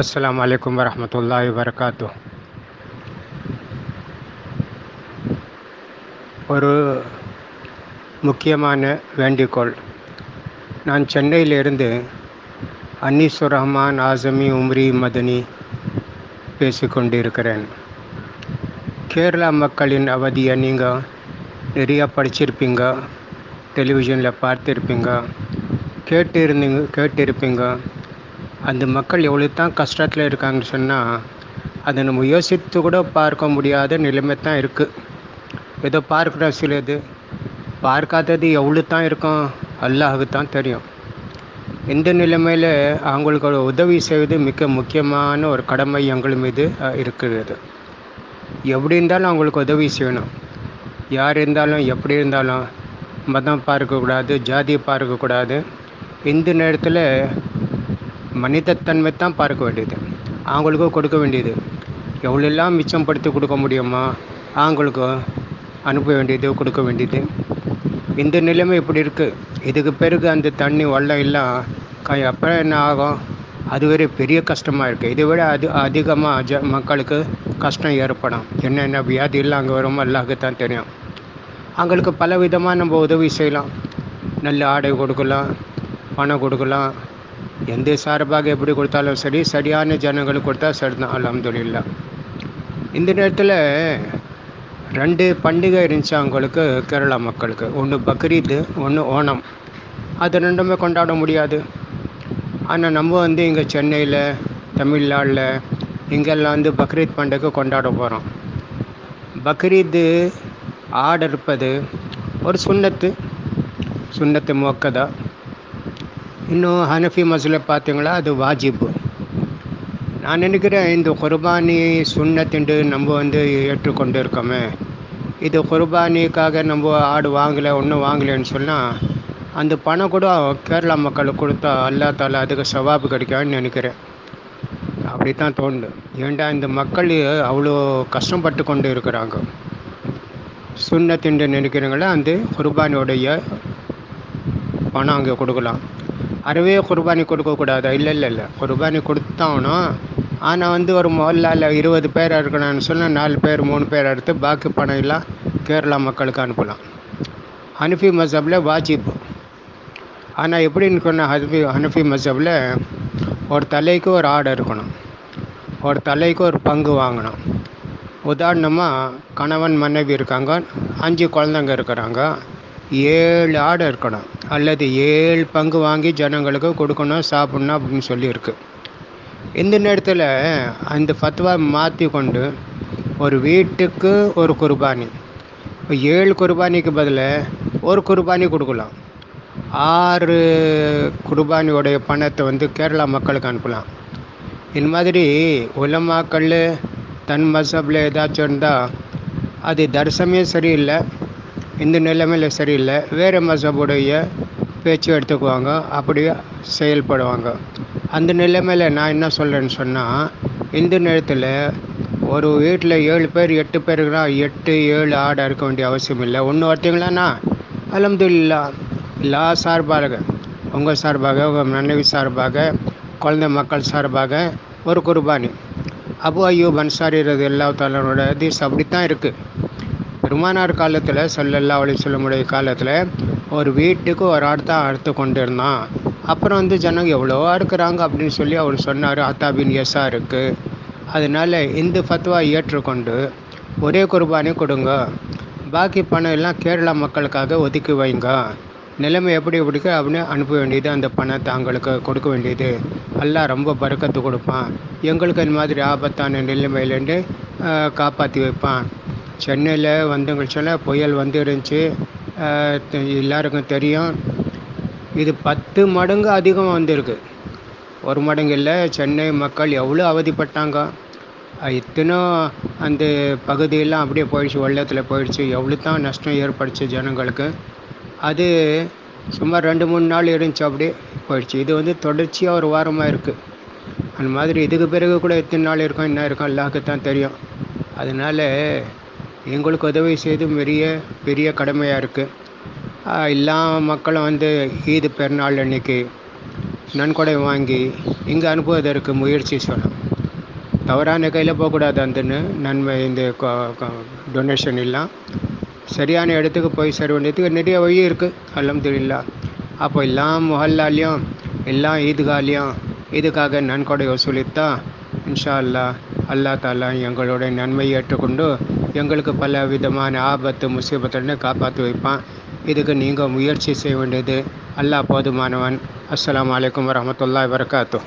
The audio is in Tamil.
அஸ்ஸலாமு அலைக்கும் வரஹ்மத்துல்லாஹி வரகாத்து ஒரு முக்கியமான வேண்டிக்கோள். நான் சென்னையிலிருந்து அன்னீசுர் ரஹ்மான் ஆசமி உம்ரி மதனி பேசிக்கொண்டிருக்கிறேன். கேரளா மக்களின் அவதியை நீங்கள் நிறையா படிச்சிருப்பீங்க டெலிவிஷனில் பார்த்துருப்பீங்க கேட்டு இருந்தீங்க கேட்டிருப்பீங்க. அந்த மக்கள் எவ்வளோ தான் கஷ்டத்தில் இருக்காங்கன்னு சொன்னால் அதை நம்ம யோசித்து கூட பார்க்க முடியாத நிலைமை தான் இருக்குது ஏதோ பார்க்குற சிலது பார்க்காதது எவ்வளோ தான் இருக்கும் அல்லாஹுக்கு தான் தெரியும். இந்த நிலைமையில் அவங்களுக்கு உதவி செய்வது மிக முக்கியமான ஒரு கடமை எங்கள் மீது இருக்கிறது. எப்படி இருந்தாலும் அவங்களுக்கு உதவி செய்யணும். யார் இருந்தாலும் எப்படி இருந்தாலும் மதம் பார்க்கக்கூடாது ஜாதி பார்க்கக்கூடாது. இந்த நேரத்தில் மனிதத்தன்மை தான் பார்க்க வேண்டியது. அவங்களுக்கும் கொடுக்க வேண்டியது. எவ்வளோலாம் மிச்சப்படுத்தி கொடுக்க முடியுமோ அவங்களுக்கு அனுப்ப வேண்டியது கொடுக்க வேண்டியது. இந்த நிலைமை இப்படி இருக்குது இதுக்கு பிறகு அந்த தண்ணி வெள்ளம் எல்லாம் க அப்புறம் என்ன ஆகும்? அது பெரிய கஷ்டமாக இருக்குது இதை விட அது அதிகமாக ஜ மக்களுக்கு கஷ்டம் ஏற்படும். என்னென்ன வியாதியெல்லாம் அங்கே வருமோ? அல்லாஹ்க்கு தான் தெரியும். அவங்களுக்கு பல விதமாக நம்ம உதவி செய்யலாம். நல்ல ஆடை கொடுக்கலாம் பணம் கொடுக்கலாம். எந்த சார்பாக எப்படி கொடுத்தாலும் சரி சரியான ஜனங்களுக்கு கொடுத்தா சரி தான் அலமதுல்லா இந்த நேரத்தில் ரெண்டு பண்டிகை இருந்துச்சு அவங்களுக்கு கேரளா மக்களுக்கு. ஒன்று பக்ரீத் ஒன்று ஓணம். அது ரெண்டுமே கொண்டாட முடியாது. ஆனால் நம்ம வந்து இங்கே சென்னையில் தமிழ்நாட்டில் இங்கெல்லாம் வந்து பக்ரீத் பண்டிகை கொண்டாட போகிறோம் பக்ரீத்து ஆடு இருப்பது ஒரு சுண்ணத்து. சுண்ணத்து முக்கதா. இன்னும் ஹனஃபி மசில் பார்த்தீங்களா? அது வாஜிபு. நான் நினைக்கிறேன் இந்த குர்பானி சுண்ணத்துண்டு நம்ம வந்து ஏற்றுக்கொண்டு இருக்கோமே இது குர்பானிக்காக நம்ம ஆடு வாங்கலை ஒன்றும் வாங்கலைன்னு சொன்னால் அந்த பணம் கூட கேரளா மக்களுக்கு கொடுத்தா அல்லா தாலா அதுக்கு சவாபு கிடைக்கும்னு நினைக்கிறேன். அப்படி தான் தோணுது. ஏண்டா இந்த மக்கள் அவ்வளோ கஷ்டப்பட்டு கொண்டு இருக்கிறாங்க? சுண்ணத்துண்டு நினைக்கிறவங்கள அந்த குர்பானியோடைய பணம் அங்கே கொடுக்கலாம். அறவே குர்பானி கொடுக்கக்கூடாதா? இல்லை இல்லை இல்லை. குர்பானி கொடுத்தாகணும் ஆனால் வந்து ஒரு மொல்லால் இருபது பேர் இருக்கணும்னு சொன்னால் நாலு பேர் மூணு பேர் எடுத்து பாக்கி பணம் எல்லாம் கேரளா மக்களுக்கு அனுப்பலாம். ஹனஃபி மசபில் வாஜிப். ஆனால் எப்படின்னு சொன்னால் ஹனஃபி ஹனஃபி மசபில் ஒரு தலைக்கு ஒரு ஆடு இருக்கணும். ஒரு தலைக்கு ஒரு பங்கு வாங்கணும். உதாரணமாக கணவன் மனைவி இருக்காங்க அஞ்சு குழந்தைங்க இருக்கிறாங்க ஏழு ஆடு இருக்கணும். அல்லது ஏழு பங்கு வாங்கி ஜனங்களுக்கு கொடுக்கணும் சாப்பிட்ணும் அப்படின்னு சொல்லியிருக்கு. இந்த நேரத்தில் அந்த ஃபத்வா மாற்றி கொண்டு ஒரு வீட்டுக்கு ஒரு குர்பானி. இப்போ ஏழு குர்பானிக்கு பதிலாக ஒரு குர்பானி கொடுக்கலாம். ஆறு குர்பானியோடைய பணத்தை வந்து கேரளா மக்களுக்கு அனுப்பலாம். இந்த மாதிரி உலமாக்கள் தன் மசபில் ஏதாச்சும் இருந்தால் அது தரிசனமே சரியில்லை. இந்த நிலைமையில் சரியில்லை. வேறு மசபுடைய பேச்சு எடுத்துக்குவாங்க அப்படியே செயல்படுவாங்க. அந்த நிலைமையில் நான் என்ன சொல்கிறேன்னு சொன்னால் இந்த நேரத்தில் ஒரு வீட்டில் ஏழு பேர் எட்டு பேருக்குனா எட்டு ஏழு ஆடாக இருக்க வேண்டிய அவசியம் இல்லை. ஒன்று ஒருத்தங்களாண்ணா அலமதுல்லா எல்லா சார்பாக உங்கள் சார்பாக உங்கள் மனைவி சார்பாக குழந்தை மக்கள் சார்பாக ஒரு குர்பானி. அபு ஐயூப் அன்சாரி ரது எல்லா தாலனோட ஹதீஸ் அப்படி தான் இருக்குது பெருமானார் காலத்தில் சொல்லல்லா அலி சொல்லமுடைய காலத்தில் ஒரு வீட்டுக்கு ஒரு ஆடு தான் அறுத்து கொண்டு இருந்தான் அப்புறம் வந்து ஜனங்க எவ்வளோவா இருக்கிறாங்க அப்படின்னு சொல்லி அவர் சொன்னார் அத்தாபின் எஸ்ஸா இருக்குது அதனால் இந்த ஃபத்வா ஏற்றுக்கொண்டு ஒரே குர்பானி கொடுங்க. பாக்கி பணம் எல்லாம் கேரளா மக்களுக்காக ஒதுக்கி வைங்க. நிலைமை எப்படி பிடிக்க அப்படின்னு அனுப்ப வேண்டியது அந்த பணத்தை அவங்களுக்கு கொடுக்க வேண்டியது. எல்லாம் ரொம்ப பறக்கத்து கொடுப்பான். எங்களுக்கு இந்த மாதிரி ஆபத்தான நிலைமையிலேருந்து காப்பாற்றி வைப்பான். சென்னையில் வந்துங்க சொன்னால் புயல் வந்து இருந்துச்சு. எல்லாருக்கும் தெரியும். இது பத்து மடங்கு அதிகம் வந்திருக்கு. ஒரு மடங்கு இல்லை சென்னை மக்கள் எவ்வளோ அவதிப்பட்டாங்க. இத்தனோ அந்த பகுதியெல்லாம் அப்படியே போயிடுச்சு வெள்ளத்தில் போயிடுச்சு. எவ்வளோ தான் நஷ்டம் ஏற்படுச்சு ஜனங்களுக்கு. அது சுமார் ரெண்டு மூணு நாள் இருந்துச்சு அப்படியே போயிடுச்சு. இது வந்து தொடர்ச்சியாக ஒரு வாரமாக இருக்குது அந்த மாதிரி இதுக்கு பிறகு கூட எத்தனை நாள் இருக்கும் என்ன இருக்கும் அல்லாஹ்க்கு தான் தெரியும். அதனால் எங்களுக்கு உதவி செய்து பெரிய பெரிய கடமையாக இருக்குது எல்லா மக்களும் வந்து ஈது பெருநாள் அன்னைக்கு நன்கொடை வாங்கி இங்கே அனுப்புவதற்கு முயற்சி செய்யணும். தவறான கையில் போகக்கூடாது அந்தன்னு நன்மை இந்த டொனேஷன் எல்லாம். சரியான இடத்துக்கு போய் சேர வேண்டியதுக்கு நிறைய வழி இருக்குது அல்ஹம்துலில்லா. அப்போ எல்லா மொஹல்லாலையும் எல்லா ஈத்காலையும் இதுக்காக நன்கொடை வசூலித்தா இன்ஷா அல்லா அல்லா தாலா எங்களுடைய நன்மையை ஏற்றுக்கொண்டு எங்களுக்கு பல விதமான ஆபத்து முசீபத்துன்னு காப்பாற்றி வைப்பான். இதுக்கு நீங்கள் முயற்சி செய்ய வேண்டியது. அல்லாஹ் போதுமானவன். அஸ்லாம் வலைக்கம் வரமத்துல்லா வரகாத்தூ